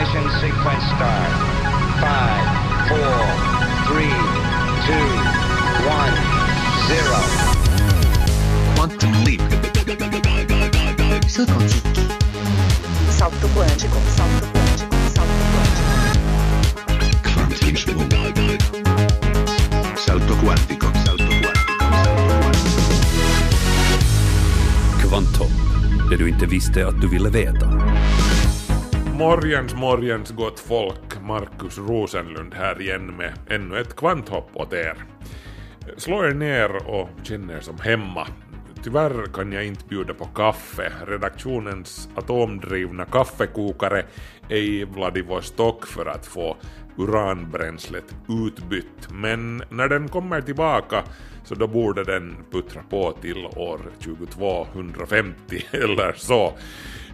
Ignition sequence start. Five, four, three, two, one, zero. Quantum leap. Salto quântico. Salto quântico. Salto quântico. Salto quântico. Quantum Salto quantico. Salto quantico. Det du inte visste att du ville veta. Morgens, morgens gott folk, Markus Rosenlund här igen med ännu ett kvanthopp åt er. Slå er ner och känn er som hemma. Tyvärr kan jag inte bjuda på kaffe. Redaktionens atomdrivna kaffekokare är i Vladivostok för att få uranbränslet utbytt, men när den kommer tillbaka så då borde den puttra på till år 2250 eller så.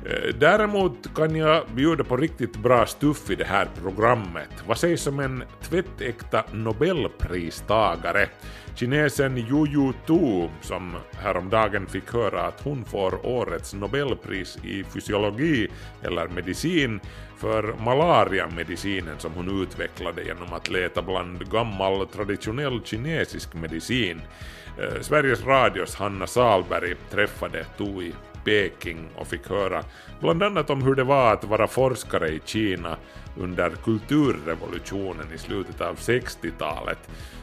Eh, däremot kan jag bjuda på riktigt bra stuff i det här programmet. Vad sägs om en tvättäkta nobelpristagare? Kinesen Yu Yu Tu, som häromdagen fick höra att hon får årets nobelpris i fysiologi eller medicin för malariamedicinen som hon utvecklade genom att leta bland gammal traditionell kinesisk medicin. Eh, Sveriges Radios Hanna Salberg träffade Tu i Peking och fick höra bland annat om hur det var att vara forskare i Kina under kulturrevolutionen i slutet av 60-talet.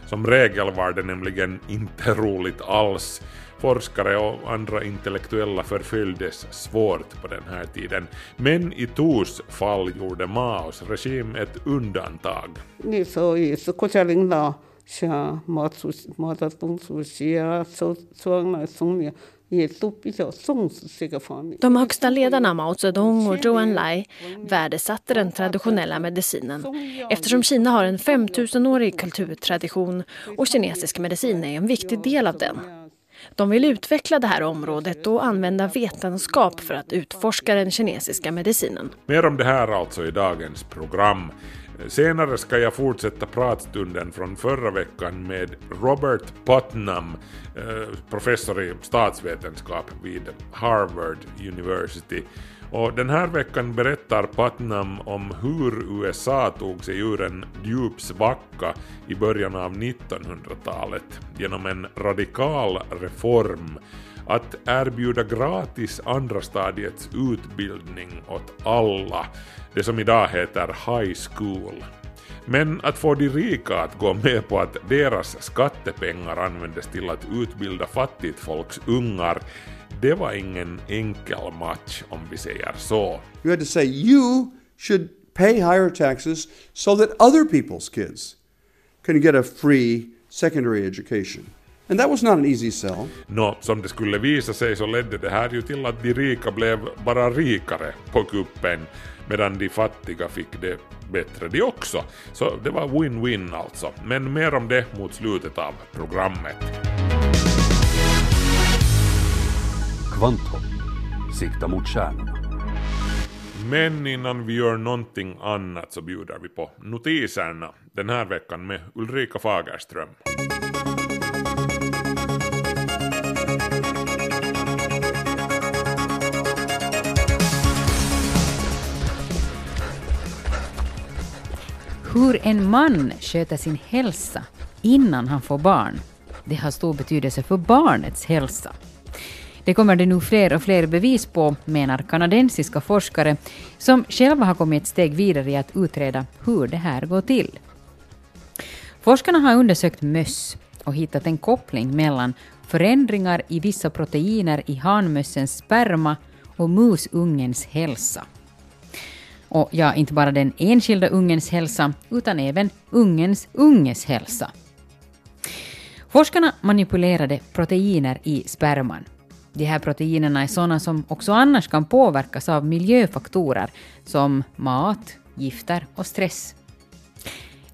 Som regel var det nämligen inte roligt alls. Forskare och andra intellektuella förföljdes svårt på den här tiden. Men i Tus fall gjorde Maos regim ett undantag. De högsta ledarna Mao Zedong och Zhou Enlai värdesatte den traditionella medicinen eftersom Kina har en 5000-årig kulturtradition och kinesisk medicin är en viktig del av den. De vill utveckla det här området och använda vetenskap för att utforska den kinesiska medicinen. Mer om det här alltså i dagens program. Senare ska jag fortsätta pratstunden från förra veckan med Robert Putnam, eh, professor i statsvetenskap vid Harvard University. Och den här veckan berättar Putnam om hur USA tog sig ur en djup svacka i början av 1900-talet genom en radikal reform att erbjuda gratis andra stadiets utbildning åt alla, det som idag heter high school. Men att få de rika att gå med på att deras skattepengar användes till att utbilda fattigt folks ungar, det var ingen enkel match om vi säger så. You had to say you should pay higher taxes so that other people's kids can get a free secondary education. And that was not an easy sell. Nå, som det skulle visa sig så ledde det här ju till att de rika blev bara rikare på kuppen medan de fattiga fick det bättre de också. Så det var win-win alltså. Men mer om det mot slutet av programmet. Kvantum, sikta mot stjärnorna. Men innan vi gör någonting annat så bjuder vi på notiserna den här veckan med Ulrika Fagerström. Hur en man sköter sin hälsa innan han får barn, det har stor betydelse för barnets hälsa. Det kommer det nu fler och fler bevis på, menar kanadensiska forskare, som själva har kommit ett steg vidare i att utreda hur det här går till. Forskarna har undersökt möss och hittat en koppling mellan förändringar i vissa proteiner i hanmössens sperma och musungens hälsa. Och ja, inte bara den enskilda ungens hälsa, utan även ungens unges hälsa. Forskarna manipulerade proteiner i sperman. De här proteinerna är sådana som också annars kan påverkas av miljöfaktorer som mat, gifter och stress.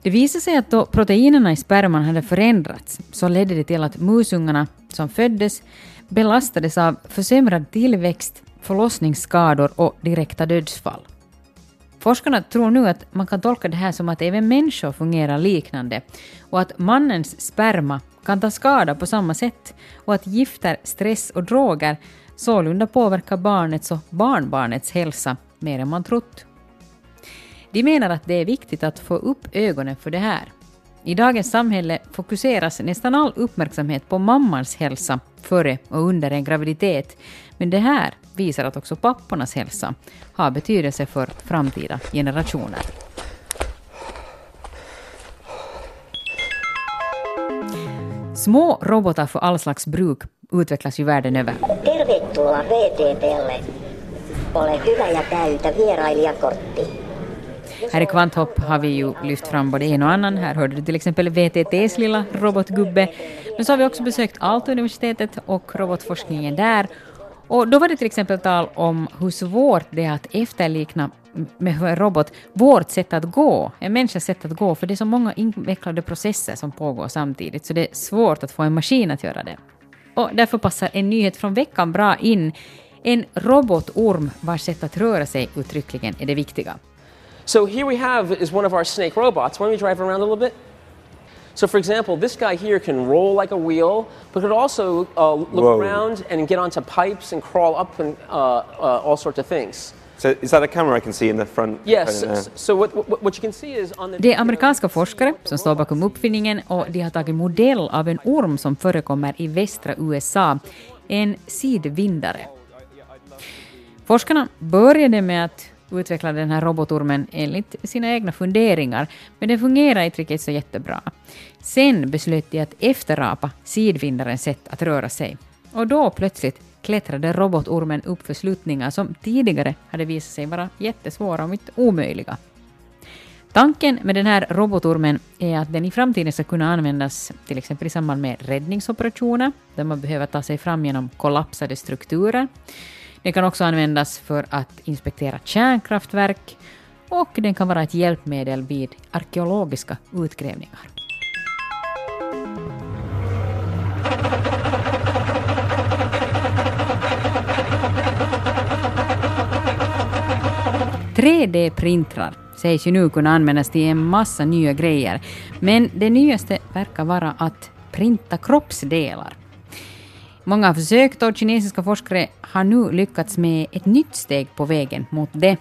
Det visade sig att då proteinerna i sperman hade förändrats så ledde det till att musungarna som föddes belastades av försämrad tillväxt, förlossningsskador och direkta dödsfall. Forskarna tror nu att man kan tolka det här som att även människor fungerar liknande och att mannens sperma kan ta skada på samma sätt och att gifter, stress och droger sålunda påverkar barnets och barnbarnets hälsa mer än man trott. De menar att det är viktigt att få upp ögonen för det här. I dagens samhälle fokuseras nästan all uppmärksamhet på mammans hälsa före och under en graviditet. Men det här visar att också pappornas hälsa har betydelse för framtida generationer. Små robotar för all slags bruk utvecklas ju världen över. Tervetuloa VTPlle. Ole hyvä ja täytä vierailijakortti. Här i Kvanthopp har vi ju lyft fram både en och annan. Här hörde du till exempel VTTs lilla robotgubbe. Men så har vi också besökt Aalto-universitetet och robotforskningen där. Och då var det till exempel tal om hur svårt det är att efterlikna med en robot vårt sätt att gå, en människas sätt att gå, för det är så många invecklade processer som pågår samtidigt, så det är svårt att få en maskin att göra det. Och därför passar en nyhet från veckan bra in. En robotorm vars sätt att röra sig uttryckligen är det viktiga. So here we have is one of our snake robots. Why don't we drive around a little bit? So for example, this guy here can roll like a wheel, but could also uh, look Whoa. around and get onto pipes and crawl up and uh, uh, all sorts of things. So is that a camera I can see in the front? Yes. So, so what, what, what you can see is on the Det är amerikanska forskare som står bakom uppfinningen och de har tagit modell av en orm som förekommer i västra USA, en sidvindare. Forskarna började med att utvecklade den här robotormen enligt sina egna funderingar, men den fungerar inte riktigt så jättebra. Sen beslöt de att efterapa sidvindarens sätt att röra sig. Och då plötsligt klättrade robotormen upp för sluttningar som tidigare hade visat sig vara jättesvåra om inte omöjliga. Tanken med den här robotormen är att den i framtiden ska kunna användas till exempel i samband med räddningsoperationer, där man behöver ta sig fram genom kollapsade strukturer. Den kan också användas för att inspektera kärnkraftverk och den kan vara ett hjälpmedel vid arkeologiska utgrävningar. — 3D-printrar sägs ju nu kunna användas till en massa nya grejer, men det nyaste verkar vara att printa kroppsdelar. Många har försökt och kinesiska forskare har nu lyckats med ett nytt steg på vägen mot det.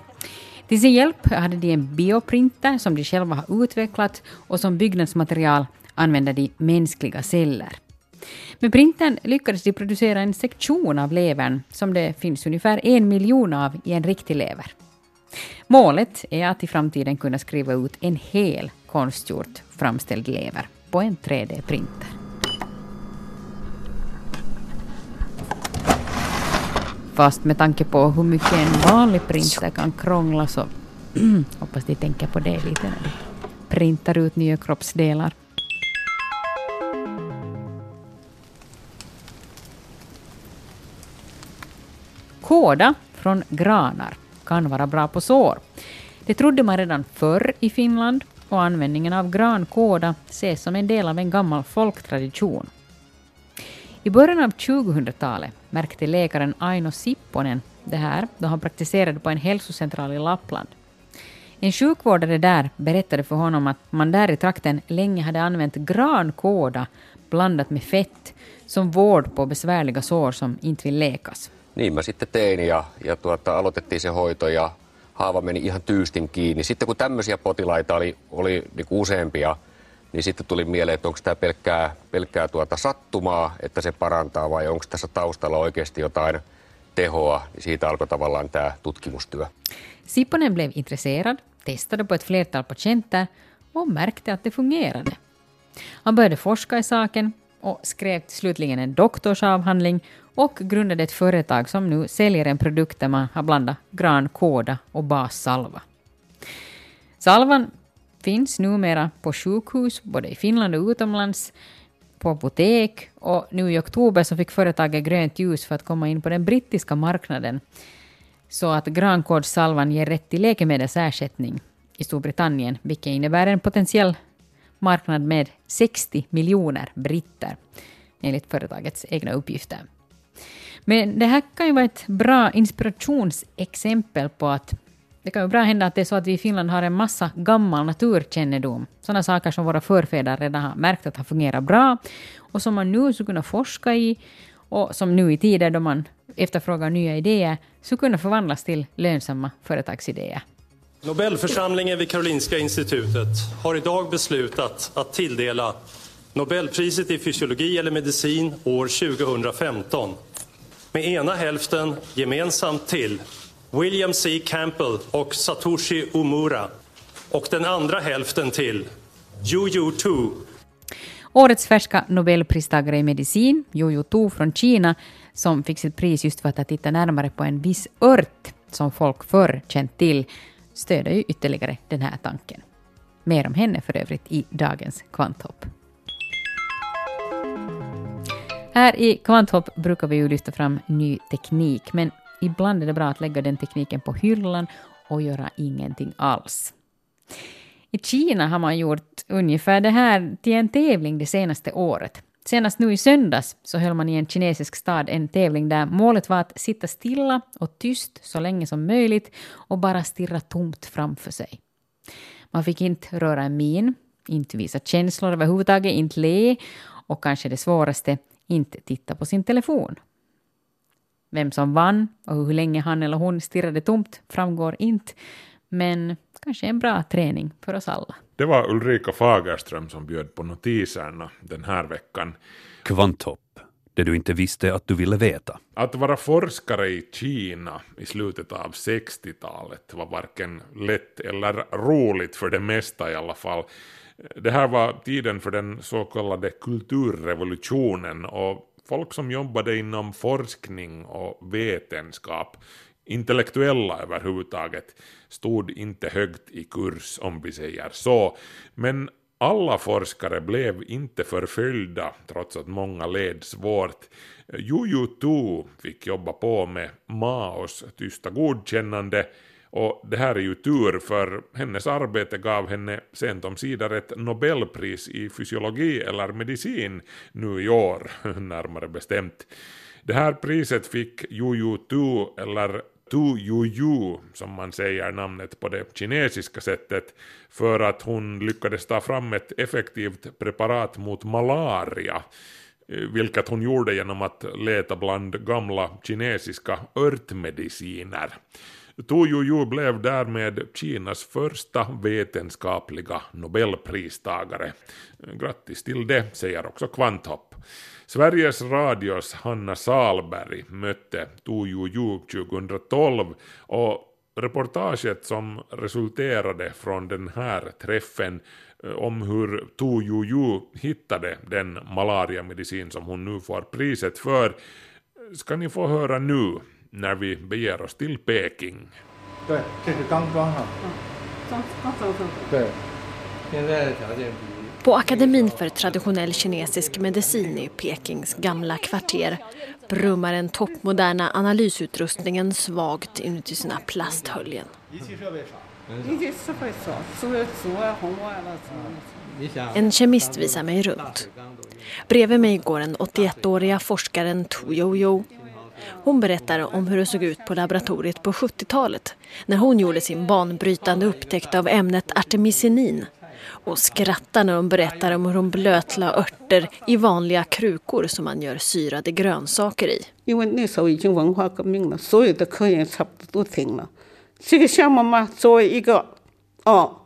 Till sin hjälp hade de en bioprinter som de själva har utvecklat och som byggnadsmaterial använder de mänskliga celler. Med printern lyckades de producera en sektion av levern som det finns ungefär en miljon av i en riktig lever. Målet är att i framtiden kunna skriva ut en hel konstgjort framställd lever på en 3D-printer. Fast med tanke på hur mycket en vanlig printer kan krångla så hoppas de tänker på det lite när de printar ut nya kroppsdelar. Kåda från granar kan vara bra på sår. Det trodde man redan förr i Finland och användningen av grankåda ses som en del av en gammal folktradition. I början av 2000-talet märkte läkaren Aino Sipponen det här då han praktiserade på en hälsocentral i Lappland. En sjukvårdare där berättade för honom att man där i trakten länge hade använt grankåda blandat med fett som vård på besvärliga sår som inte vill läkas. Niin mä sitten tein ja, ja tuota, aloitettiin se hoito ja haava meni ihan tyystin kiinni. Sitten kun tämmöisiä potilaita oli, oli niin useampia, niin sitten tuli mieleen, että onko tämä pelkkää, pelkkää tuota sattumaa, että se parantaa vai onko tässä taustalla oikeasti jotain tehoa, niin siitä alkoi tavallaan tämä tutkimustyö. Sipponen blev intresserad, testade på ett flertal patienter och märkte att det fungerade. Han började forska i saken och skrev slutligen en doktorsavhandling och grundade ett företag som nu säljer en produkt där man har blandat grankåda och bassalva. Salvan finns numera på sjukhus, både i Finland och utomlands, på apotek och nu i oktober så fick företaget grönt ljus för att komma in på den brittiska marknaden så att grankodsalvan ger rätt till läkemedelsersättning i Storbritannien, vilket innebär en potentiell marknad med 60 miljoner britter, enligt företagets egna uppgifter. Men det här kan ju vara ett bra inspirationsexempel på att det kan ju bra hända att det är så att vi i Finland har en massa gammal naturkännedom. Sådana saker som våra förfäder redan har märkt att har fungerat bra och som man nu skulle kunna forska i och som nu i tider då man efterfrågar nya idéer skulle kunna förvandlas till lönsamma företagsidéer. Nobelförsamlingen vid Karolinska institutet har idag beslutat att tilldela Nobelpriset i fysiologi eller medicin år 2015 med ena hälften gemensamt till William C. Campbell och Satoshi Omura och den andra hälften till Yu Tu. Årets färska nobelpristagare i medicin, Jojo Tu från Kina, som fick sitt pris just för att titta närmare på en viss ört som folk förr känt till, stöder ju ytterligare den här tanken. Mer om henne för övrigt i dagens Kvanthopp. Här i Kvanthopp brukar vi ju lyfta fram ny teknik, men ibland är det bra att lägga den tekniken på hyllan och göra ingenting alls. I Kina har man gjort ungefär det här till en tävling det senaste året. Senast nu i söndags så höll man i en kinesisk stad en tävling där målet var att sitta stilla och tyst så länge som möjligt och bara stirra tomt framför sig. Man fick inte röra en min, inte visa känslor överhuvudtaget, inte le och kanske det svåraste, inte titta på sin telefon. Vem som vann och hur länge han eller hon stirrade tomt framgår inte, men kanske en bra träning för oss alla. Det var Ulrika Fagerström som bjöd på notiserna den här veckan. Kvanthopp, det du inte visste att du ville veta. Att vara forskare i Kina i slutet av 60-talet var varken lätt eller roligt för det mesta i alla fall. Det här var tiden för den så kallade kulturrevolutionen och folk som jobbade inom forskning och vetenskap, intellektuella överhuvudtaget, stod inte högt i kurs om vi säger så. Men alla forskare blev inte förföljda trots att många led svårt. Juju Tu fick jobba på med Maos tysta godkännande och det här är ju tur för hennes arbete gav henne sent om sidor ett Nobelpris i fysiologi eller medicin nu i år, närmare bestämt. Det här priset fick Juju Tu, eller Tu Juju, som man säger namnet på det kinesiska sättet, för att hon lyckades ta fram ett effektivt preparat mot malaria, eh, vilket hon gjorde genom att leta bland gamla kinesiska örtmediciner. Tujuju blev därmed Kinas första vetenskapliga nobelpristagare. Grattis till det, säger också Kvanthopp. Sveriges Radios Hanna Salberg mötte Tujuju 2012 och reportaget som resulterade från den här träffen eh, om hur Tu Juju hittade den malariamedicin som hon nu får priset för eh, ska ni få höra nu när vi beger oss till Peking. På Akademin för traditionell kinesisk medicin i Pekings gamla kvarter brummar den toppmoderna analysutrustningen svagt inuti sina plasthöljen. En kemist visar mig runt. Bredvid mig går den 81-åriga forskaren Tu Yoyo hon berättar om hur det såg ut på laboratoriet på 70-talet när hon gjorde sin banbrytande upptäckt av ämnet artemisinin och skrattar när hon berättar om hur hon blötlade örter i vanliga krukor som man gör syrade grönsaker i. 因为那时候已经文化革命了，所有的科研差不多都停了。这个项目嘛，作为一个哦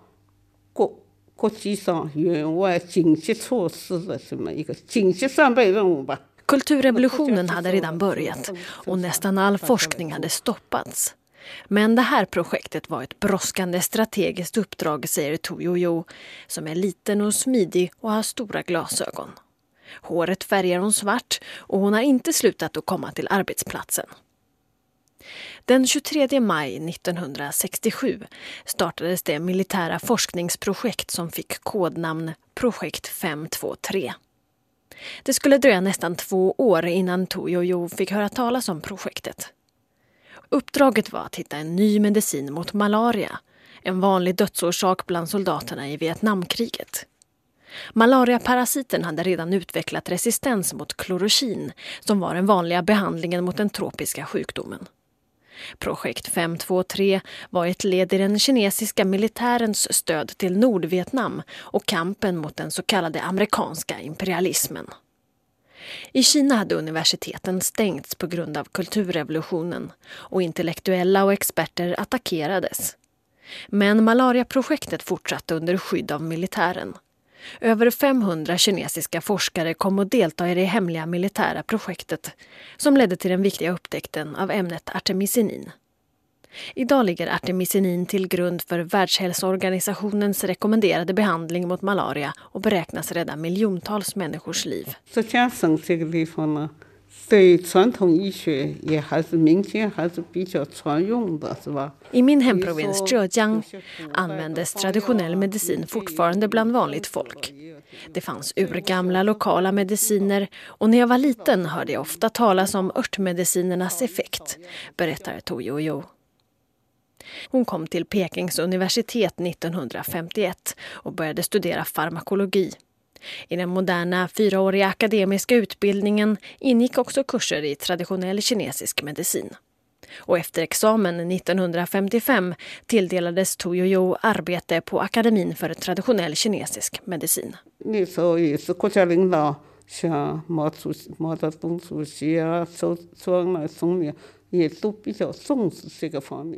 国国际上援外紧急措施的什么一个紧急战备任务吧。 Kulturrevolutionen hade redan börjat och nästan all forskning hade stoppats. Men det här projektet var ett brådskande strategiskt uppdrag, säger Toyoyo, som är liten och smidig och har stora glasögon. Håret färgar hon svart och hon har inte slutat att komma till arbetsplatsen. Den 23 maj 1967 startades det militära forskningsprojekt som fick kodnamn Projekt 523. Det skulle dröja nästan två år innan Toyoyo fick höra talas om projektet. Uppdraget var att hitta en ny medicin mot malaria, en vanlig dödsorsak bland soldaterna i Vietnamkriget. Malariaparasiten hade redan utvecklat resistens mot klorokin som var den vanliga behandlingen mot den tropiska sjukdomen. Projekt 523 var ett led i den kinesiska militärens stöd till Nordvietnam och kampen mot den så kallade amerikanska imperialismen. I Kina hade universiteten stängts på grund av kulturrevolutionen och intellektuella och experter attackerades. Men malariaprojektet fortsatte under skydd av militären. Över 500 kinesiska forskare kom att delta i det hemliga militära projektet som ledde till den viktiga upptäckten av ämnet artemisinin. Idag ligger artemisinin till grund för Världshälsoorganisationens rekommenderade behandling mot malaria och beräknas rädda miljontals människors liv. Så 对传统医学也还是民间还是比较常用的，是吧？ I min hemprovins Zhejiang användes traditionell medicin fortfarande bland vanligt folk. Det fanns urgamla lokala mediciner och när jag var liten hörde jag ofta talas om örtmedicinernas effekt, berättar Toyoyo. Hon kom till Pekings universitet 1951 och började studera farmakologi. I den moderna fyraåriga akademiska utbildningen ingick också kurser i traditionell kinesisk medicin. Och efter examen 1955 tilldelades Toyoyo arbete på Akademin för traditionell kinesisk medicin.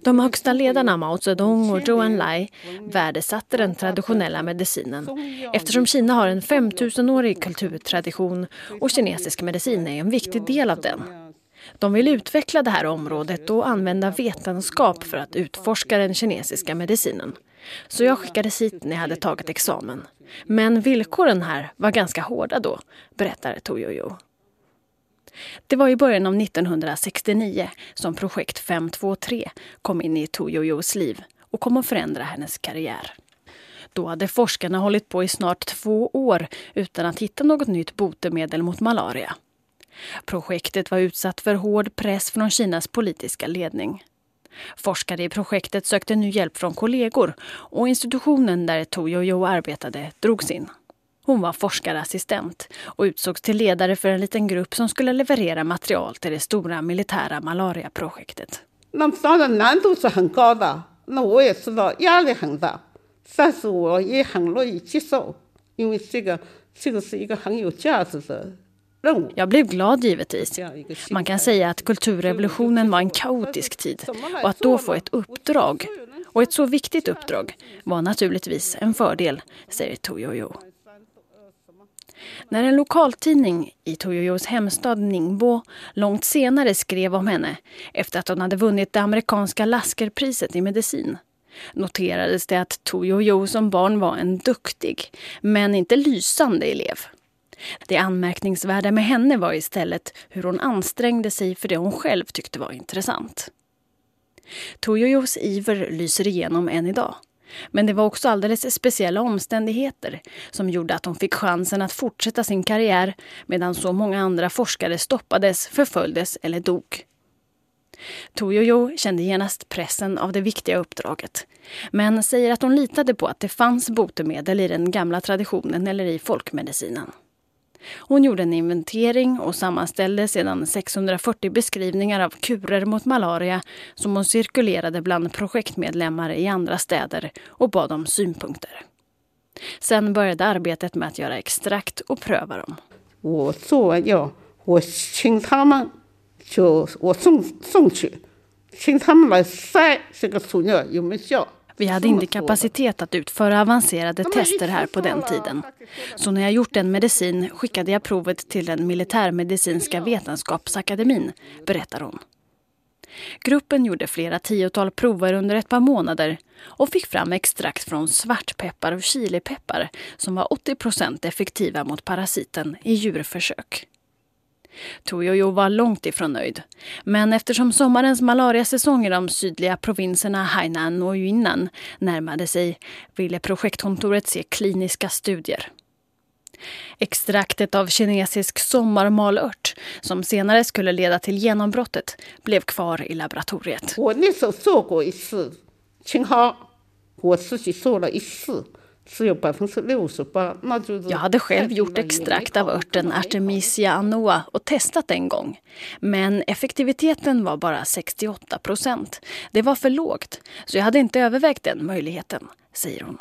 De högsta ledarna Mao Zedong och Zhou Enlai värdesatte den traditionella medicinen eftersom Kina har en 5000-årig kulturtradition och kinesisk medicin är en viktig del av den. De vill utveckla det här området och använda vetenskap för att utforska den kinesiska medicinen. Så jag skickades hit när jag hade tagit examen. Men villkoren här var ganska hårda då, berättar Tu Youyou. Det var i början av 1969 som projekt 523 kom in i Toyoyos liv och kom att förändra hennes karriär. Då hade forskarna hållit på i snart två år utan att hitta något nytt botemedel mot malaria. Projektet var utsatt för hård press från Kinas politiska ledning. Forskare i projektet sökte nu hjälp från kollegor och institutionen där Toyoyo arbetade drogs in. Hon var forskarassistent och utsågs till ledare för en liten grupp som skulle leverera material till det stora militära malariaprojektet. Jag blev glad givetvis. Man kan säga att kulturrevolutionen var en kaotisk tid och att då få ett uppdrag, och ett så viktigt uppdrag, var naturligtvis en fördel, säger Toyoyo. När en lokaltidning i Toyoyos hemstad Ningbo långt senare skrev om henne efter att hon hade vunnit det amerikanska Laskerpriset i medicin noterades det att Toyoyo som barn var en duktig, men inte lysande elev. Det anmärkningsvärda med henne var istället hur hon ansträngde sig för det hon själv tyckte var intressant. Toyoyos iver lyser igenom än idag. Men det var också alldeles speciella omständigheter som gjorde att hon fick chansen att fortsätta sin karriär medan så många andra forskare stoppades, förföljdes eller dog. Toyoyo kände genast pressen av det viktiga uppdraget men säger att hon litade på att det fanns botemedel i den gamla traditionen eller i folkmedicinen. Hon gjorde en inventering och sammanställde sedan 640 beskrivningar av kurer mot malaria som hon cirkulerade bland projektmedlemmar i andra städer och bad om synpunkter. Sen började arbetet med att göra extrakt och pröva dem. 我做完药，我请他们就我送送去，请他们来筛这个鼠药有没有效。 Vi hade inte kapacitet att utföra avancerade tester här på den tiden. Så när jag gjort en medicin skickade jag provet till den militärmedicinska vetenskapsakademin, berättar hon. Gruppen gjorde flera tiotal prover under ett par månader och fick fram extrakt från svartpeppar och chilipeppar som var 80% effektiva mot parasiten i djurförsök. Toyoyo var långt ifrån nöjd. Men eftersom sommarens malariasäsong i de sydliga provinserna Hainan och Yunnan närmade sig ville projektkontoret se kliniska studier. Extraktet av kinesisk sommarmalört som senare skulle leda till genombrottet blev kvar i laboratoriet. 我那时候做过一次青蒿，我自己做了一次， 只有百分之六十八，那就是 Jag hade själv gjort extrakt av örten Artemisia annua och testat en gång. Men effektiviteten var bara 68 procent. Det var för lågt, så jag hade inte övervägt den möjligheten, säger hon.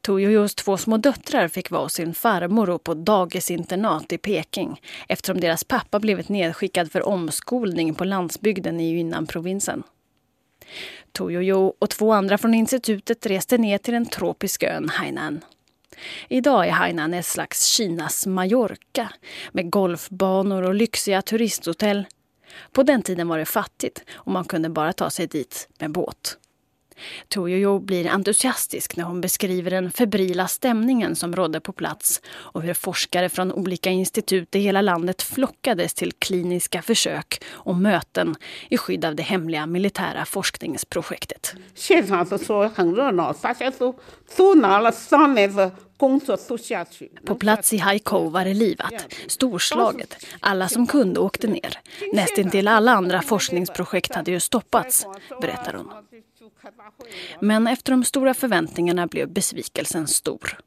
Toyoyos två små döttrar fick vara hos sin farmor och på dagisinternat i Peking eftersom deras pappa blivit nedskickad för omskolning på landsbygden i Yunnan-provinsen. Toyoyo och två andra från institutet reste ner till den tropiska ön Hainan. Idag är Hainan ett slags Kinas Mallorca med golfbanor och lyxiga turisthotell. På den tiden var det fattigt och man kunde bara ta sig dit med båt. Toyoyo blir entusiastisk när hon beskriver den febrila stämningen som rådde på plats och hur forskare från olika institut i hela landet flockades till kliniska försök och möten i skydd av det hemliga militära forskningsprojektet. 现场的时候很热闹，大家都都拿了三年的工作都下去。 På plats i Haikou var det livat, storslaget. Alla som kunde åkte ner. Nästintill alla andra forskningsprojekt hade ju stoppats, berättar hon. Men efter de stora förväntningarna blev besvikelsen stor.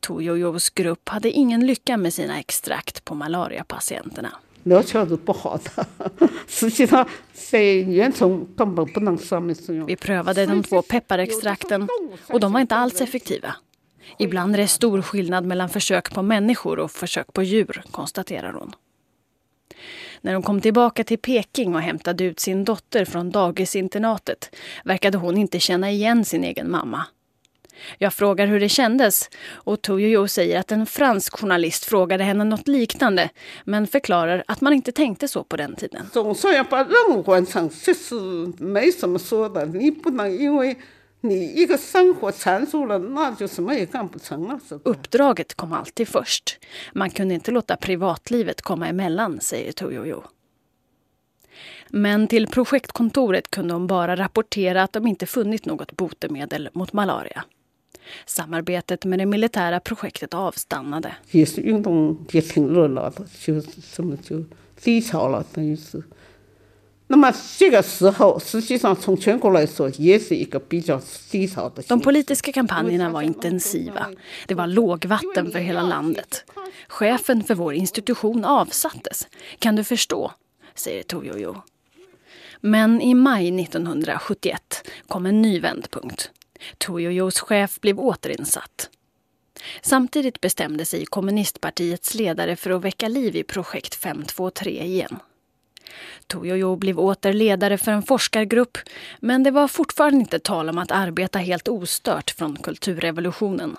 Toyoyos grupp hade ingen lycka med sina extrakt på malariapatienterna. 疗效是不好的，实际上在原虫根本不能上面使用。 Vi prövade de två pepparextrakten och de var inte alls effektiva. Ibland är det stor skillnad mellan försök på människor och försök på djur, konstaterar hon. När hon kom tillbaka till Peking och hämtade ut sin dotter från dagisinternatet verkade hon inte känna igen sin egen mamma. Jag frågar hur det kändes och Toyoyo säger att en fransk journalist frågade henne något liknande men förklarar att man inte tänkte så på den tiden. 总算要把任务完成，这是没什么说的。你不能因为 你一个生活缠住了，那就什么也干不成了，是吧？ Uppdraget kom alltid först. Man kunde inte låta privatlivet komma emellan, säger Toyoyo. Men till projektkontoret kunde hon bara rapportera att de inte funnit något botemedel mot malaria. Samarbetet med det militära projektet avstannade. 也是运动也挺热闹的，就这么就低潮了，等于是。 那么这个时候，实际上从全国来说，也是一个比较低潮的。 De politiska kampanjerna var intensiva. Det var lågvatten för hela landet. Chefen för vår institution avsattes. Kan du förstå? säger Toyoyo. Men i maj 1971 kom en ny vändpunkt. Toyoyos chef blev återinsatt. Samtidigt bestämde sig kommunistpartiets ledare för att väcka liv i projekt 523 igen. Toyoyo blev åter ledare för en forskargrupp men det var fortfarande inte tal om att arbeta helt ostört från kulturrevolutionen.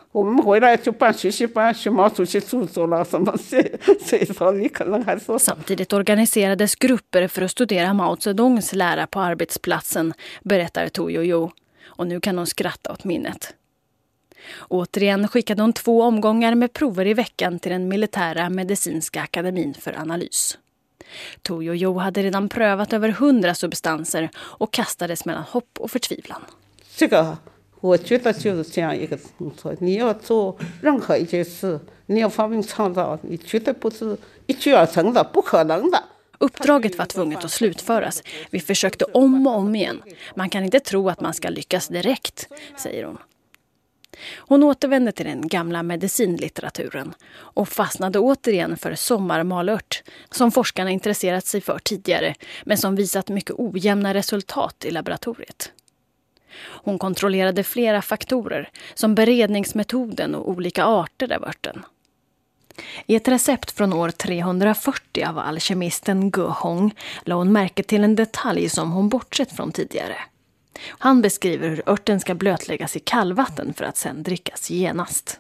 Samtidigt organiserades grupper för att studera Mao Zedongs lära på arbetsplatsen, berättar Toyoyo. Och nu kan hon skratta åt minnet. Återigen skickade hon två omgångar med prover i veckan till den militära medicinska akademin för analys. Toyoyo hade redan prövat över hundra substanser och kastades mellan hopp och förtvivlan. 这个我觉得就是这样一个工作。你要做任何一件事，你要发明创造，你绝对不是一举而成的，不可能的。 Uppdraget var tvunget att slutföras. Vi försökte om och om igen. Man kan inte tro att man ska lyckas direkt, säger hon. Hon återvände till den gamla medicinlitteraturen och fastnade återigen för sommarmalört som forskarna intresserat sig för tidigare men som visat mycket ojämna resultat i laboratoriet. Hon kontrollerade flera faktorer som beredningsmetoden och olika arter av örten. I ett recept från år 340 av alkemisten Gu Hong la hon märke till en detalj som hon bortsett från tidigare. Han beskriver hur örten ska blötläggas i kallvatten för att sedan drickas genast.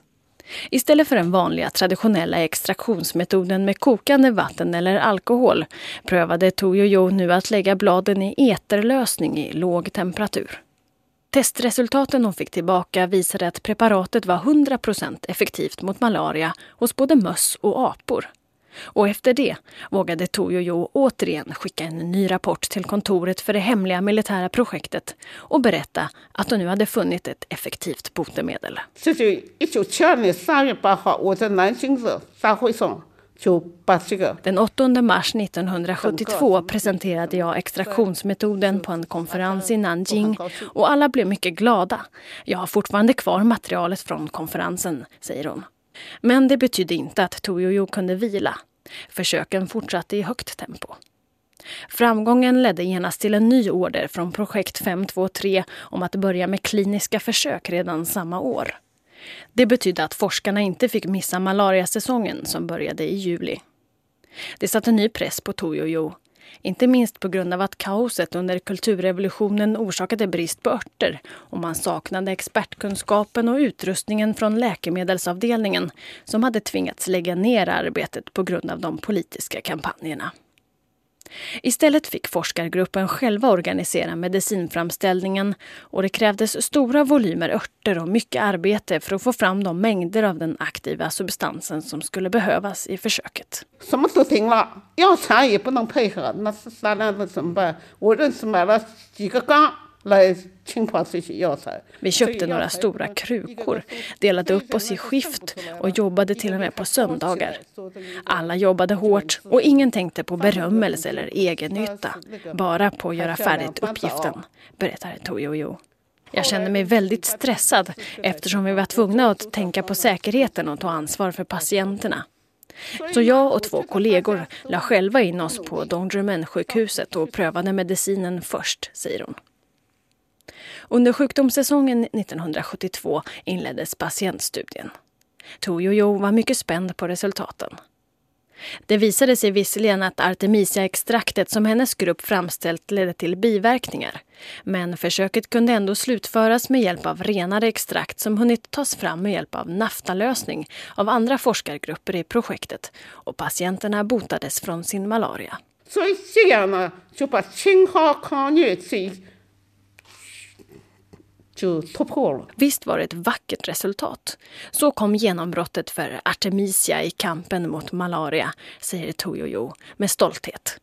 Istället för den vanliga traditionella extraktionsmetoden med kokande vatten eller alkohol prövade Toyoyo nu att lägga bladen i eterlösning i låg temperatur. Testresultaten hon fick tillbaka visade att preparatet var 100% effektivt mot malaria hos både möss och apor. Och efter det vågade Toyoyo återigen skicka en ny rapport till kontoret för det hemliga militära projektet och berätta att de nu hade funnit ett effektivt botemedel. den 8 mars 1972 presenterade jag extraktionsmetoden på en konferens i Nanjing och alla blev mycket glada. Jag har fortfarande kvar materialet från konferensen, säger hon. Men det betydde inte att Toyoyo kunde vila. Försöken fortsatte i högt tempo. Framgången ledde genast till en ny order från projekt 523 om att börja med kliniska försök redan samma år. Det betydde att forskarna inte fick missa malariasäsongen som började i juli. Det satte ny press på Toyoyo. Inte minst på grund av att kaoset under kulturrevolutionen orsakade brist på örter och man saknade expertkunskapen och utrustningen från läkemedelsavdelningen som hade tvingats lägga ner arbetet på grund av de politiska kampanjerna. Istället fick forskargruppen själva organisera medicinframställningen och det krävdes stora volymer örter och mycket arbete för att få fram de mängder av den aktiva substansen som skulle behövas i försöket. 什么都停了，药厂也不能配合，那是商量着怎么办？我认识买了几个缸来清跑这些药材。 Vi köpte några stora krukor, delade upp oss i skift och jobbade till och med på söndagar. Alla jobbade hårt och ingen tänkte på berömmelse eller egen nytta. Bara på att göra färdigt uppgiften, berättar Toyoyo. Jag kände mig väldigt stressad eftersom vi var tvungna att tänka på säkerheten och ta ansvar för patienterna. Så jag och två kollegor la själva in oss på Dongjumen-sjukhuset och prövade medicinen först, säger hon. Under sjukdomssäsongen 1972 inleddes patientstudien. Toyoyo var mycket spänd på resultaten. Det visade sig visserligen att Artemisia-extraktet som hennes grupp framställt ledde till biverkningar. Men försöket kunde ändå slutföras med hjälp av renare extrakt som hunnit tas fram med hjälp av naftalösning av andra forskargrupper i projektet och patienterna botades från sin malaria. 所以这样呢，就把青蒿抗疟这就突破了。 Visst var det ett vackert resultat. Så kom genombrottet för Artemisia i kampen mot malaria, säger Toyoyo med stolthet.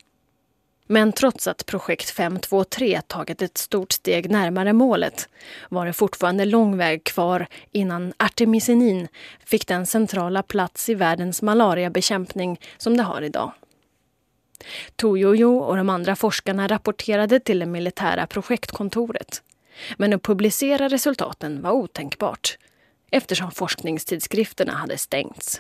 Men trots att projekt 523 tagit ett stort steg närmare målet var det fortfarande lång väg kvar innan artemisinin fick den centrala plats i världens malariabekämpning som det har idag. Toyoyo och de andra forskarna rapporterade till det militära projektkontoret. Men att publicera resultaten var otänkbart eftersom forskningstidskrifterna hade stängts.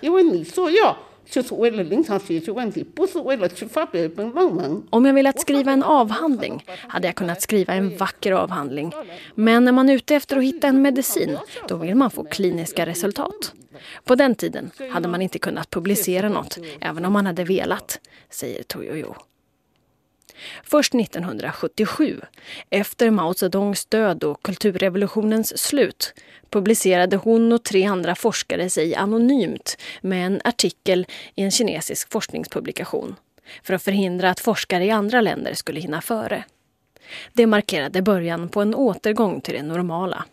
Om jag velat skriva en avhandling hade jag kunnat skriva en vacker avhandling. Men när man är ute efter att hitta en medicin, då vill man få kliniska resultat. På den tiden hade man inte kunnat publicera något, även om man hade velat, säger Toyoyo. Först 1977, efter Mao Zedongs död och kulturrevolutionens slut, publicerade hon och tre andra forskare sig anonymt med en artikel i en kinesisk forskningspublikation för att förhindra att forskare i andra länder skulle hinna före. Det markerade början på en återgång till det normala.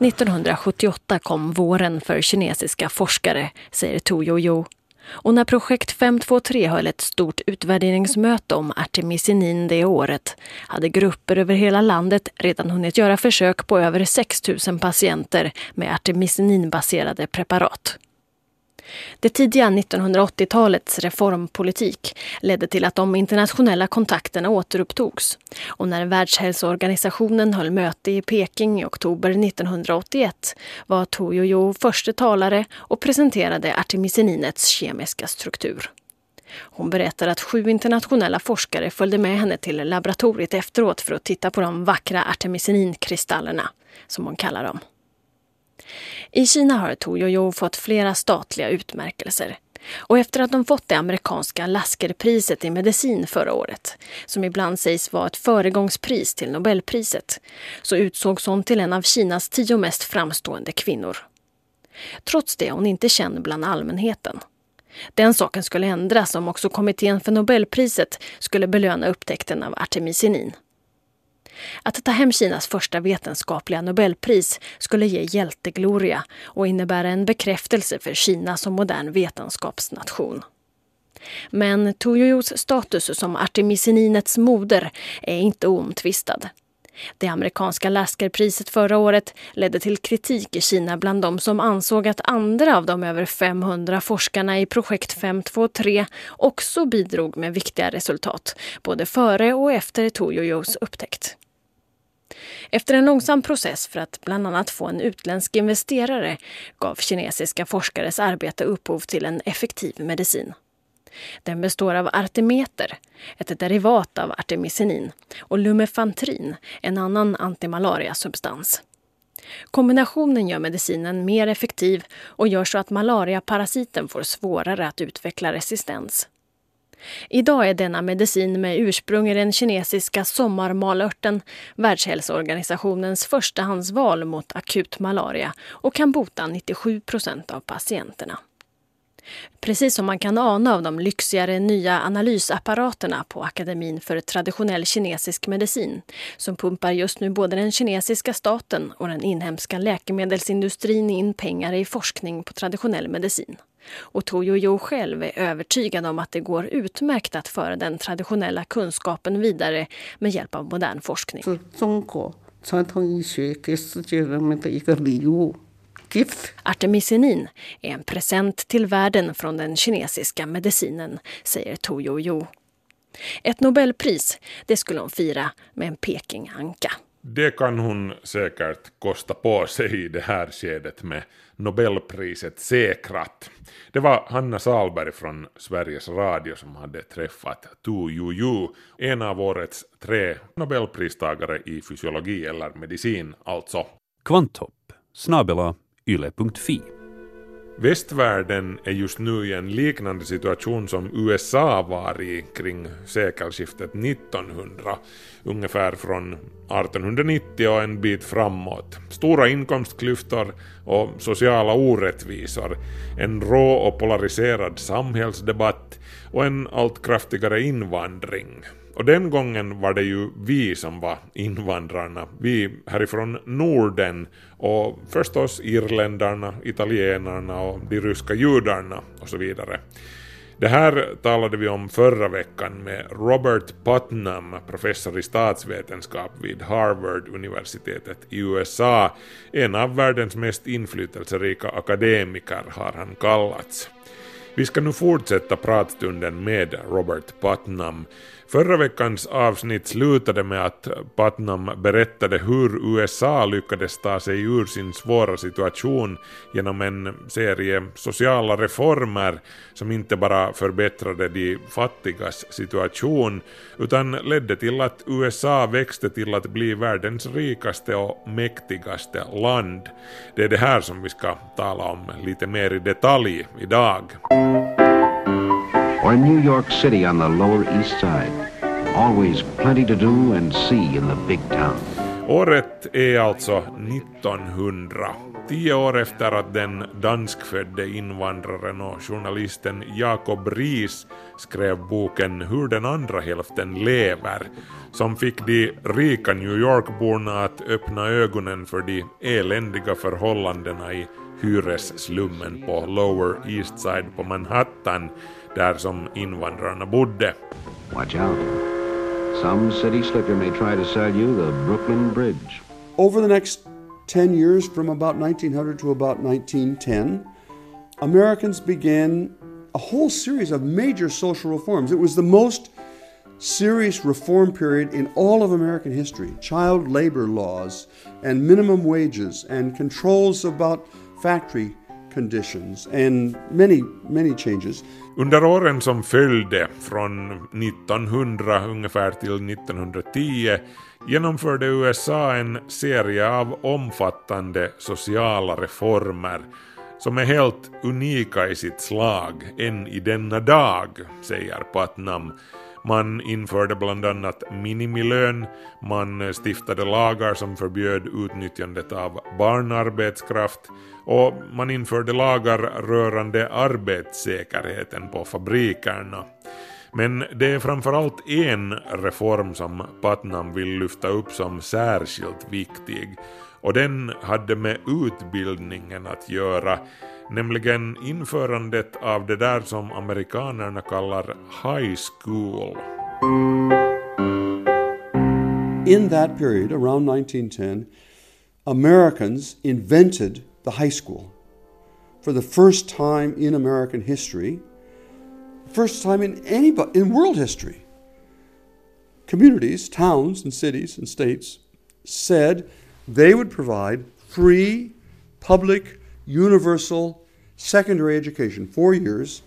1978 kom våren för kinesiska forskare, säger Tu Youyou. Och när projekt 523 höll ett stort utvärderingsmöte om artemisinin det året hade grupper över hela landet redan hunnit göra försök på över 6 000 patienter med artemisininbaserade preparat. Det tidiga 1980-talets reformpolitik ledde till att de internationella kontakterna återupptogs. Och när Världshälsoorganisationen höll möte i Peking i oktober 1981 var Toyoyo förste talare och presenterade artemisininets kemiska struktur. Hon berättar att sju internationella forskare följde med henne till laboratoriet efteråt för att titta på de vackra artemisininkristallerna, som hon kallar dem. I Kina har Toyoyo fått flera statliga utmärkelser. Och efter att de fått det amerikanska Laskerpriset i medicin förra året, som ibland sägs vara ett föregångspris till Nobelpriset, så utsågs hon till en av Kinas tio mest framstående kvinnor. Trots det är hon inte känd bland allmänheten. Den saken skulle ändras om också kommittén för Nobelpriset skulle belöna upptäckten av artemisinin. Att ta hem Kinas första vetenskapliga Nobelpris skulle ge hjältegloria och innebära en bekräftelse för Kina som modern vetenskapsnation. Men Toyoyos status som artemisininets moder är inte oomtvistad. Det amerikanska Laskerpriset förra året ledde till kritik i Kina bland de som ansåg att andra av de över 500 forskarna i projekt 523 också bidrog med viktiga resultat, både före och efter Toyoyos upptäckt. Efter en långsam process för att bland annat få en utländsk investerare gav kinesiska forskares arbete upphov till en effektiv medicin. Den består av artemeter, ett derivat av artemisinin, och lumefantrin, en annan antimalariasubstans. Kombinationen gör medicinen mer effektiv och gör så att malariaparasiten får svårare att utveckla resistens. Idag är denna medicin med ursprung i den kinesiska sommarmalörten Världshälsoorganisationens förstahandsval mot akut malaria och kan bota 97 procent av patienterna. Precis som man kan ana av de lyxigare nya analysapparaterna på Akademin för traditionell kinesisk medicin som pumpar just nu både den kinesiska staten och den inhemska läkemedelsindustrin in pengar i forskning på traditionell medicin. Och Toyoyo själv är övertygad om att det går utmärkt att föra den traditionella kunskapen vidare med hjälp av modern forskning. Artemisinin är en present till världen från den kinesiska medicinen, säger Toyoyo. Ett Nobelpris, det skulle hon fira med en Pekinganka. Det kan hon säkert kosta på sig i det här skedet med Nobelpriset säkrat. Det var Hanna Salberg från Sveriges Radio som hade träffat Tu Juju, en av årets tre Nobelpristagare i fysiologi eller medicin alltså. Kvanthopp, snabela yle.fi. Västvärlden är just nu i en liknande situation som USA var i kring sekelskiftet 1900, ungefär från 1890 och en bit framåt. Stora inkomstklyftor och sociala orättvisor, en rå och polariserad samhällsdebatt och en allt kraftigare invandring. Och den gången var det ju vi som var invandrarna, vi härifrån Norden och förstås irländarna, italienarna och de ryska judarna och så vidare. Det här talade vi om förra veckan med Robert Putnam, professor i statsvetenskap vid Harvard-universitetet i USA. En av världens mest inflytelserika akademiker har han kallats. Vi ska nu fortsätta pratstunden med Robert Putnam Förra veckans avsnitt slutade med att Putnam berättade hur USA lyckades ta sig ur sin svåra situation genom en serie sociala reformer som inte bara förbättrade de fattigas situation utan ledde till att USA växte till att bli världens rikaste och mäktigaste land. Det är det här som vi ska tala om lite mer i detalj idag or New York City on the Lower East Side. Always plenty to do and see in the big town. Året är alltså 1900. Tio år efter att den danskfödde invandraren och journalisten Jakob Ries skrev boken Hur den andra hälften lever, som fick de rika New York-borna att öppna ögonen för de eländiga förhållandena i hyresslummen på Lower East Side på Manhattan där som invandrarna bodde. Watch out. Some city slicker may try to sell you the Brooklyn Bridge. Over the next 10 years, from about 1900 to about 1910, Americans began a whole series of major social reforms. It was the most serious reform period in all of American history. Child labor laws and minimum wages and controls about factory conditions and many, many changes. Under åren som följde från 1900 ungefär till 1910 genomförde USA en serie av omfattande sociala reformer som är helt unika i sitt slag än i denna dag, säger Putnam. Man införde bland annat minimilön, man stiftade lagar som förbjöd utnyttjandet av barnarbetskraft och man införde lagar rörande arbetssäkerheten på fabrikerna. Men det är framförallt en reform som Putnam vill lyfta upp som särskilt viktig och den hade med utbildningen att göra, nämligen införandet av det där som amerikanerna kallar high school. In that period, around 1910, Americans invented the high school. For the first time in American history, first time in any in world history, communities, towns and cities and states said they would provide free, public, universal secondary education, four years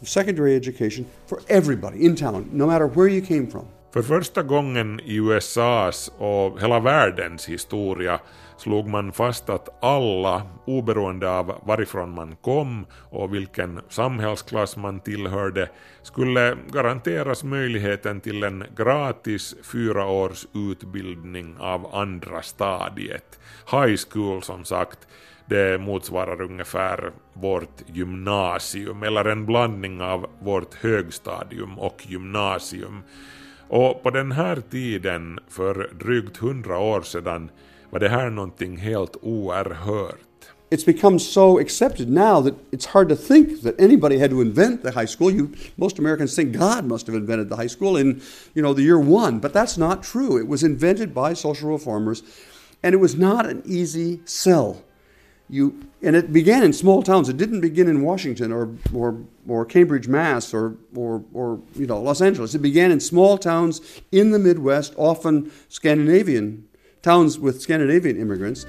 of secondary education for everybody in town, no matter where you came from. För första gången i USAs och hela världens historia slog man fast att alla, oberoende av varifrån man kom och vilken samhällsklass man tillhörde, skulle garanteras möjligheten till en gratis fyraårs utbildning av andra stadiet. High school som sagt, det motsvarar ungefär vårt gymnasium eller en blandning av vårt högstadium och gymnasium. Och på den här tiden, för drygt hundra år sedan, var det här någonting helt oerhört. It's become so accepted now that it's hard to think that anybody had to invent the high school. You, most Americans think God must have invented the high school in, you know, the year one, but that's not true. It was invented by social reformers, and it was not an easy sell. You, and it began in small towns. It didn't begin in Washington or, or, or Cambridge, Mass, or, or, or you know, Los Angeles. It began in small towns in the Midwest, often Scandinavian towns with Scandinavian immigrants.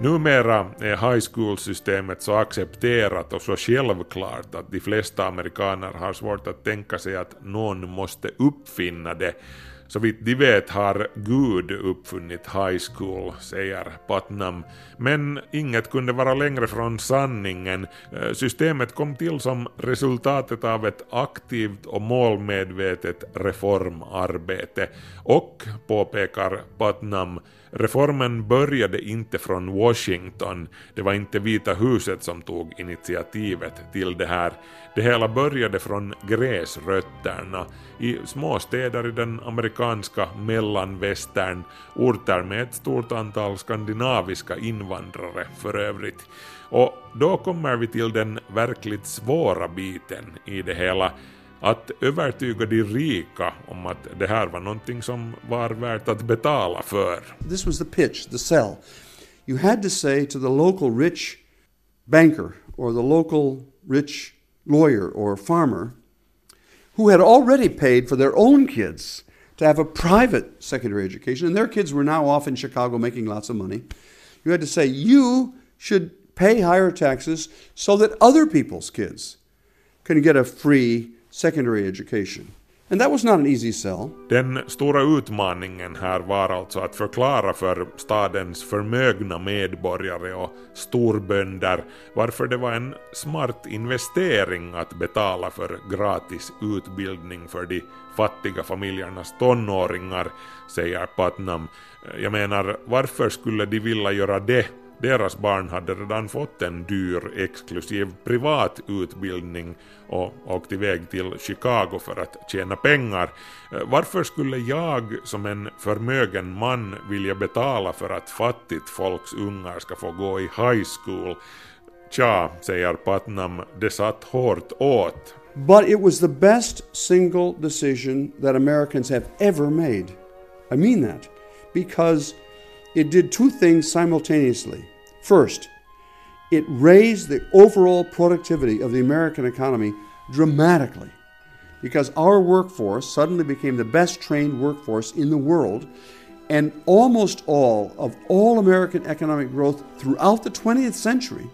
Numera är high school-systemet så accepterat och så självklart att de flesta amerikaner har svårt att tänka sig att någon måste uppfinna det. Så vitt de vet har Gud uppfunnit high school, säger Putnam. Men inget kunde vara längre från sanningen. Eh, systemet kom till som resultatet av ett aktivt och målmedvetet reformarbete. Och, påpekar Putnam, Reformen började inte från Washington, det var inte Vita huset som tog initiativet till det här. Det hela började från gräsrötterna, i småstäder i den amerikanska mellanvästern, orter med ett stort antal skandinaviska invandrare för övrigt. Och då kommer vi till den verkligt svåra biten i det hela, att övertyga de rika om att det här var någonting som var värt att betala för. This was the pitch, the sell. You had to say to the local rich banker or the local rich lawyer or farmer who had already paid for their own kids to have a private secondary education, and their kids were now off in Chicago making lots of money. You had to say, you should pay higher taxes so that other people's kids can get a free secondary education. And that was not an easy sell. Den stora utmaningen här var alltså att förklara för stadens förmögna medborgare och storbönder varför det var en smart investering att betala för gratis utbildning för de fattiga familjernas tonåringar, säger Putnam. Jag menar, varför skulle de vilja göra det deras barn hade redan fått en dyr exklusiv privat utbildning och åkt iväg till Chicago för att tjäna pengar. Eh, varför skulle jag som en förmögen man vilja betala för att fattigt folks ungar ska få gå i high school? Tja, säger Putnam, det satt hårt åt. But it was the best single decision that Americans have ever made. I mean that. Because it did two things simultaneously. First, it raised the overall productivity of the American economy dramatically because our workforce suddenly became the best trained workforce in the world, and almost all of all American economic growth throughout the 20th century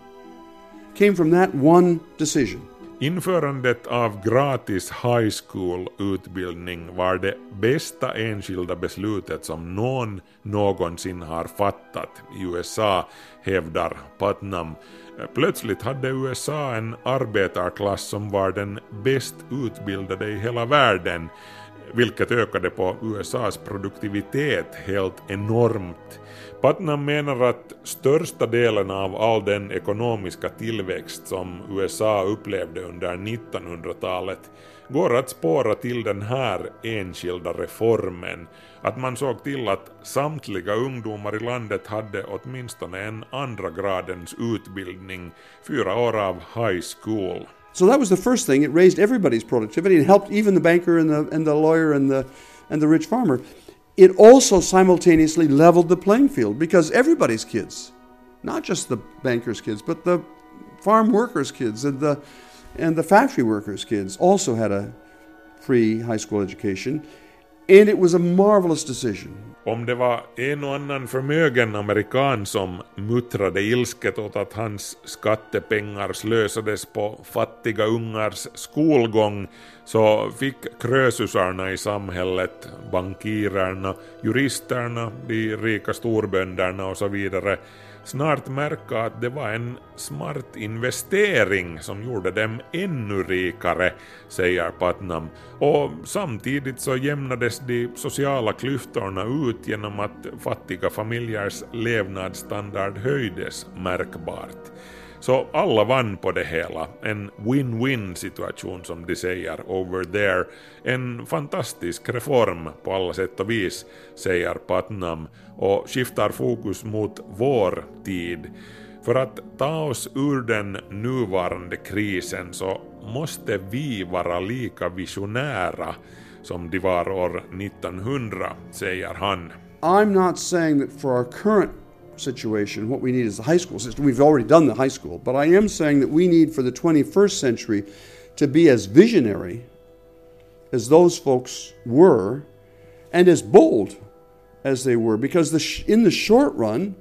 came from that one decision. Införandet av gratis high school-utbildning var det bästa enskilda beslutet som någon någonsin har fattat i USA, hävdar Putnam. Plötsligt hade USA en arbetarklass som var den bäst utbildade i hela världen, vilket ökade på USAs produktivitet helt enormt. Putnam menar att största delen av all den ekonomiska tillväxt som USA upplevde under 1900-talet går att spåra till den här enskilda reformen, att man såg till att samtliga ungdomar i landet hade åtminstone en andra gradens utbildning, fyra år av high school. So that was the first thing. It raised everybody's productivity and helped even the banker and the, and the lawyer and the, and the rich farmer. It also simultaneously leveled the playing field because everybody's kids, not just the bankers' kids, but the farm workers' kids and the, and the factory workers' kids also had a free high school education. And it was a marvelous decision. Om det var en och annan förmögen amerikan som muttrade ilsket åt att hans skattepengar slösades på fattiga ungars skolgång så fick krösusarna i samhället, bankirerna, juristerna, de rika storbönderna och så vidare snart märka att det var en smart investering som gjorde dem ännu rikare, säger Putnam, och samtidigt så jämnades de sociala klyftorna ut genom att fattiga familjers levnadsstandard höjdes märkbart. Så alla vann på det hela. En win-win situation som de säger over there. En fantastisk reform på alla sätt och vis, säger Patnam och skiftar fokus mot vår tid. För att ta oss ur den nuvarande krisen så måste vi vara lika visionära som de var år 1900, säger han. I'm not saying that for our current situation, what we need is the high school system. We've already done the high school, but I am saying that we need for the 21st century to be as visionary as those folks were and as bold as they were, because the sh- in the short run,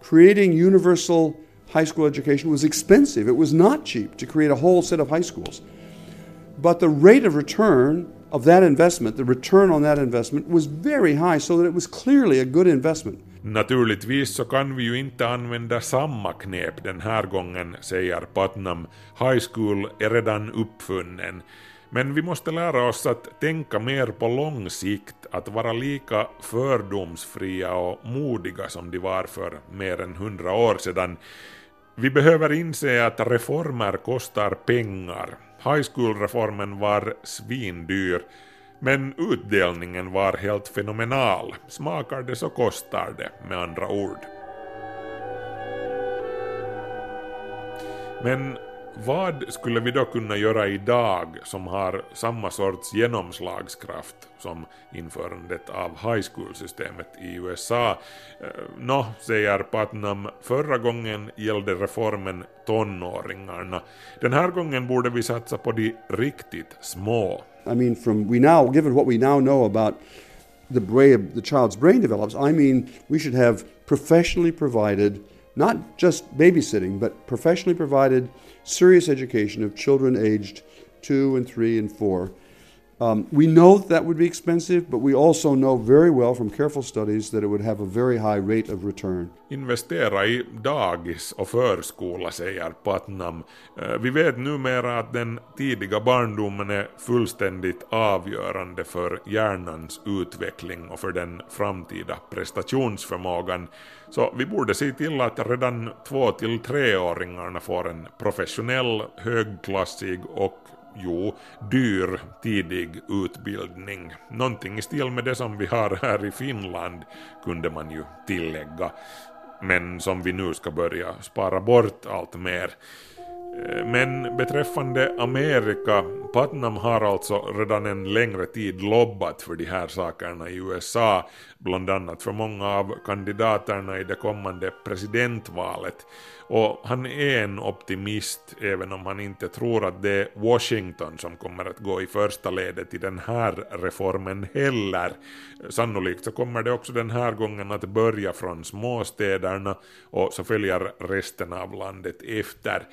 creating universal high school education was expensive. It was not cheap to create a whole set of high schools. But the rate of return of that investment, the return on that investment, was very high, so that it was clearly a good investment. Naturligtvis så kan vi ju inte använda samma knep den här gången, säger Putnam. High school är redan uppfunnen. Men vi måste lära oss att tänka mer på lång sikt, att vara lika fördomsfria och modiga som de var för mer än hundra år sedan. Vi behöver inse att reformer kostar pengar. High school-reformen var svindyr, men utdelningen var helt fenomenal. Smakar det så kostar det, med andra ord. Men vad skulle vi då kunna göra idag som har samma sorts genomslagskraft som införandet av high school-systemet i USA? Eh, nå, säger Putnam, förra gången gällde reformen tonåringarna. Den här gången borde vi satsa på de riktigt små. I mean, from we now, given what we now know about the way the child's brain develops, I mean, we should have professionally provided, not just babysitting, but professionally provided serious education of children aged two and three and four. Um, we know that, would be expensive, but we also know very well from careful studies that it would have a very high rate of return. Investera i dagis och förskola, säger Putnam. Eh, vi vet numera att den tidiga barndomen är fullständigt avgörande för hjärnans utveckling och för den framtida prestationsförmågan. Så vi borde se till att redan två till treåringarna får en professionell, högklassig och jo, dyr tidig utbildning. Någonting i stil med det som vi har här i Finland, kunde man ju tillägga. Men som vi nu ska börja spara bort allt mer. Eh, men beträffande Amerika, Putnam har alltså redan en längre tid lobbat för de här sakerna i USA, bland annat för många av kandidaterna i det kommande presidentvalet. Och han är en optimist, även om han inte tror att det är Washington som kommer att gå i första ledet i den här reformen heller. Sannolikt så kommer det också den här gången att börja från småstäderna och så följer resten av landet efter.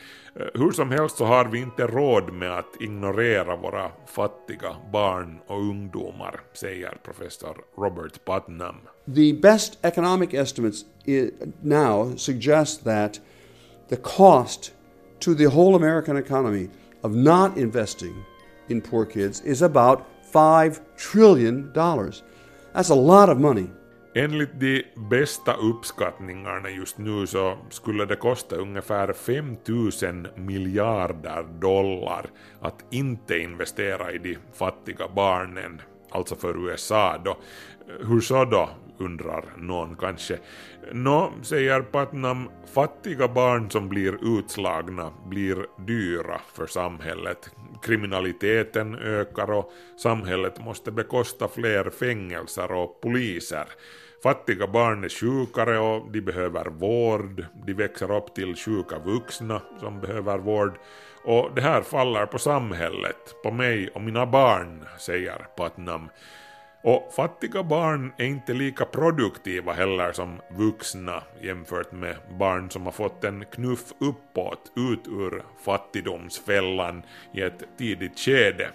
Hur som helst så har vi inte råd med att ignorera våra fattiga barn och ungdomar, säger professor Robert Putnam. The best economic estimates now suggest that the cost to the whole American economy of not investing in poor kids is about $5 trillion. That's a lot of money. Enligt de bästa uppskattningarna just nu så skulle det kosta ungefär 5 000 miljarder dollar att inte investera i de fattiga barnen, alltså för USA då. Hur så då, undrar någon kanske. Nå, säger Putnam, fattiga barn som blir utslagna blir dyra för samhället. Kriminaliteten ökar och samhället måste bekosta fler fängelser och poliser. Fattiga barn är sjukare och de behöver vård, de växer upp till sjuka vuxna som behöver vård och det här faller på samhället, på mig och mina barn, säger Putnam. Och fattiga barn är inte lika produktiva heller som vuxna jämfört med barn som har fått en knuff uppåt ut ur fattigdomsfällan i ett tidigt skede.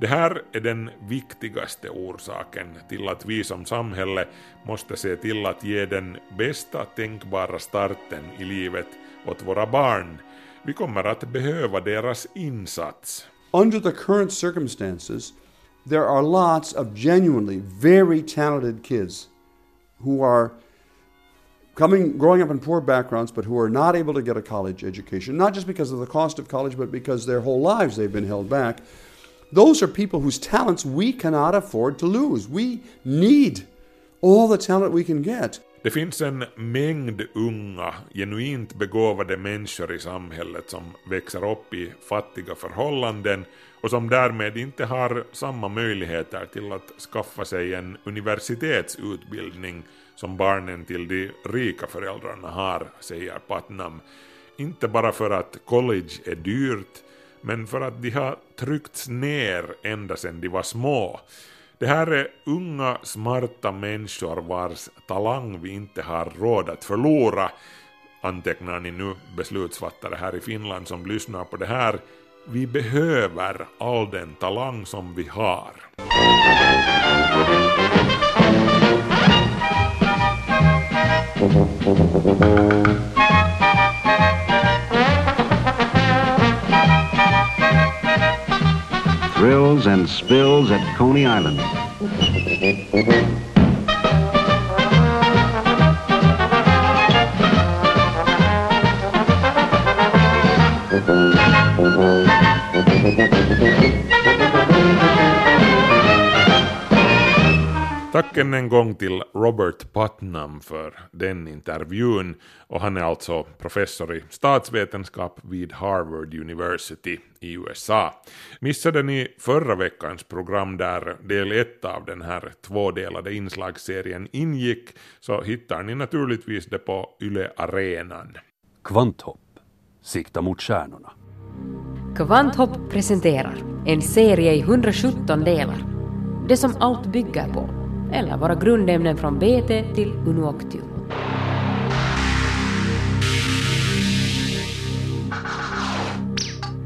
Det här är den viktigaste orsaken till att vi som samhälle måste se till att ge den bästa tänkbara starten i livet åt våra barn. Vi kommer att behöva deras insats. Under the current circumstances, there are lots of genuinely very talented kids who are coming growing up in poor backgrounds but who are not able to get a college education not just because of the cost of college but because their whole lives they've been held back. Those are people whose talents we cannot afford to lose. We need all the talent we can get Det finns en mängd unga, genuint begåvade människor i samhället som växer upp i fattiga förhållanden och som därmed inte har samma möjligheter till att skaffa sig en universitetsutbildning som barnen till de rika föräldrarna har, säger Patnam. Inte bara för att college är dyrt, men för att de har tryckts ner ända sedan de var små. Det här är unga, smarta människor vars talang vi inte har råd att förlora, antecknar ni nu beslutsfattare här i Finland som lyssnar på det här. Vi behöver all den talang som vi har. Thrills and spills at Coney Island. Tack än en gång till Robert Putnam för den intervjun och han är alltså professor i statsvetenskap vid Harvard University i USA. Missade ni förra veckans program där del 1 av den här tvådelade inslagsserien ingick så hittar ni naturligtvis det på Yle Arenan. Kvanthopp. Sikta mot stjärnorna. Kvanthopp presenterar en serie i 117 delar. Det som allt bygger på, eller våra grundämnen från BT till Unuoctio.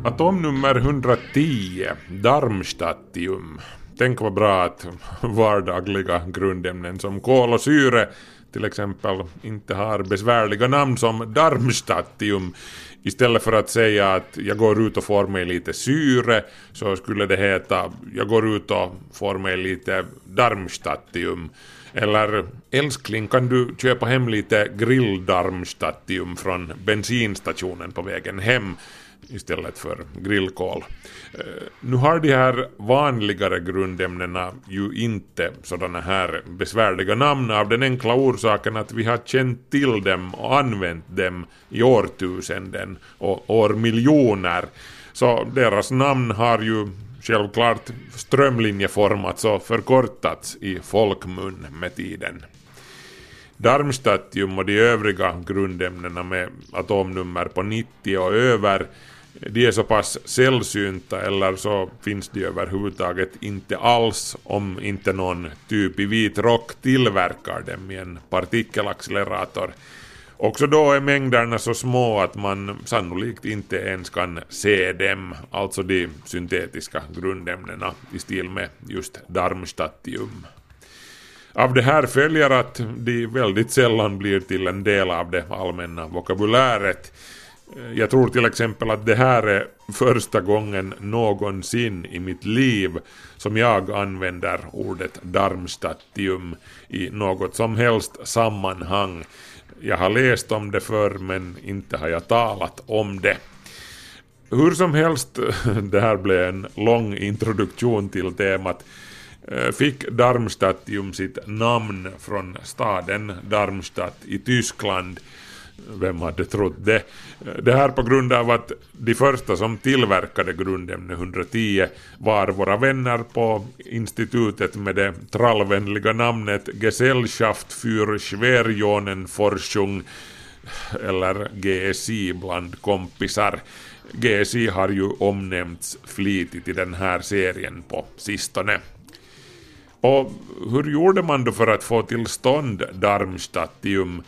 Atomnummer 110, Darmstadtium. Tänk vad bra att vardagliga grundämnen som kol och syre till exempel inte har besvärliga namn som Darmstadtium. Istället för att säga att jag går ut och får mig lite syre så skulle det heta jag går ut och får mig lite Darmstadtium. Eller älskling kan du köpa hem lite grilldarmstadtium från bensinstationen på vägen hem istället för grillkol. Eh, nu har de här vanligare grundämnena ju inte sådana här besvärliga namn av den enkla orsaken att vi har känt till dem och använt dem i årtusenden och årmiljoner. Så deras namn har ju självklart strömlinjeformats och förkortats i folkmun med tiden. Darmstadtium och de övriga grundämnena med atomnummer på 90 och över de är så pass sällsynta eller så finns de överhuvudtaget inte alls om inte någon typ i vit rock tillverkar dem i en partikelaccelerator. Också då är mängderna så små att man sannolikt inte ens kan se dem, alltså de syntetiska grundämnena i stil med just Darmstadtium. Av det här följer att de väldigt sällan blir till en del av det allmänna vokabuläret. Jag tror till exempel att det här är första gången någonsin i mitt liv som jag använder ordet Darmstadtium i något som helst sammanhang. Jag har läst om det förr men inte har jag talat om det. Hur som helst, det här blev en lång introduktion till temat Eh, fick Darmstadtium sitt namn från staden Darmstadt i Tyskland. Vem hade trott det? Eh, det här på grund av att de första som tillverkade grundämne 110 var våra vänner på institutet med det trallvänliga namnet Gesellschaft für Schwerionenforschung eller GSI bland kompisar. GSI har ju omnämnts flitigt i den här serien på sistone. Och hur gjorde man då för att få till stånd Darmstadtium?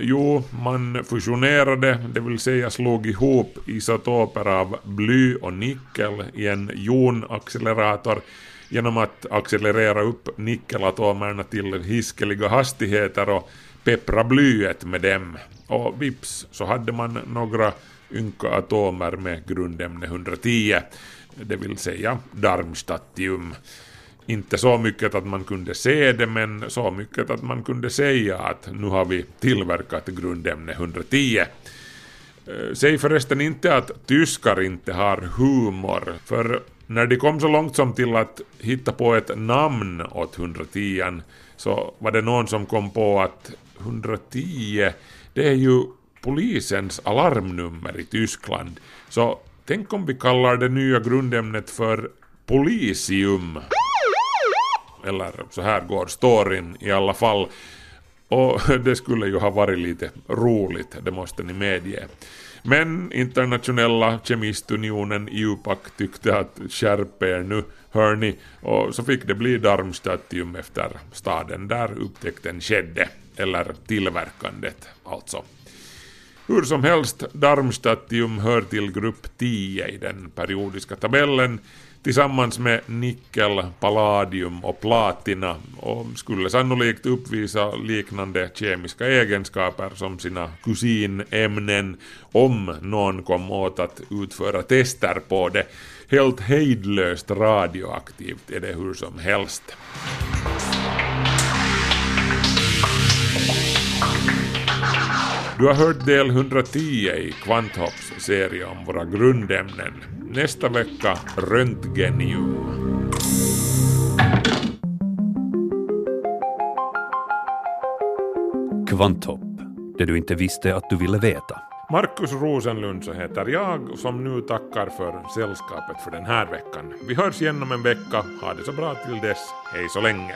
Jo, man fusionerade, det vill säga slog ihop isotoper av bly och nickel i en jonaccelerator genom att accelerera upp nickelatomerna till hiskeliga hastigheter och peppra blyet med dem. Och vips så hade man några ynka atomer med grundämne 110, det vill säga Darmstadtium. Inte så mycket att man kunde se det, men så mycket att man kunde säga att nu har vi tillverkat grundämne 110. Eh, säg förresten inte att tyskar inte har humor, för när de kom så långt som till att hitta på ett namn åt 110 så var det någon som kom på att 110 det är ju polisens alarmnummer i Tyskland. Så tänk om vi kallar det nya grundämnet för polisium. Eller så här går storyn i alla fall. Och det skulle ju ha varit lite roligt, det måste ni medge. Men internationella kemistunionen IUPAC tyckte att skärp er nu, hörni, och så fick det bli Darmstadtium efter staden där upptäckten skedde, eller tillverkandet alltså. Hur som helst, Darmstadtium hör till grupp 10 i den periodiska tabellen tillsammans med nickel, palladium och platina och skulle sannolikt uppvisa liknande kemiska egenskaper som sina kusinämnen om någon kom åt att utföra tester på det. Helt hejdlöst radioaktivt är det hur som helst. Du har hört del 110 i Kvanthopps serie om våra grundämnen. Nästa vecka röntgenium. Kvanthopp, det du inte visste att du ville veta. Markus Rosenlund så heter jag som nu tackar för sällskapet för den här veckan. Vi hörs igen om en vecka. Ha det så bra till dess. Hej så länge.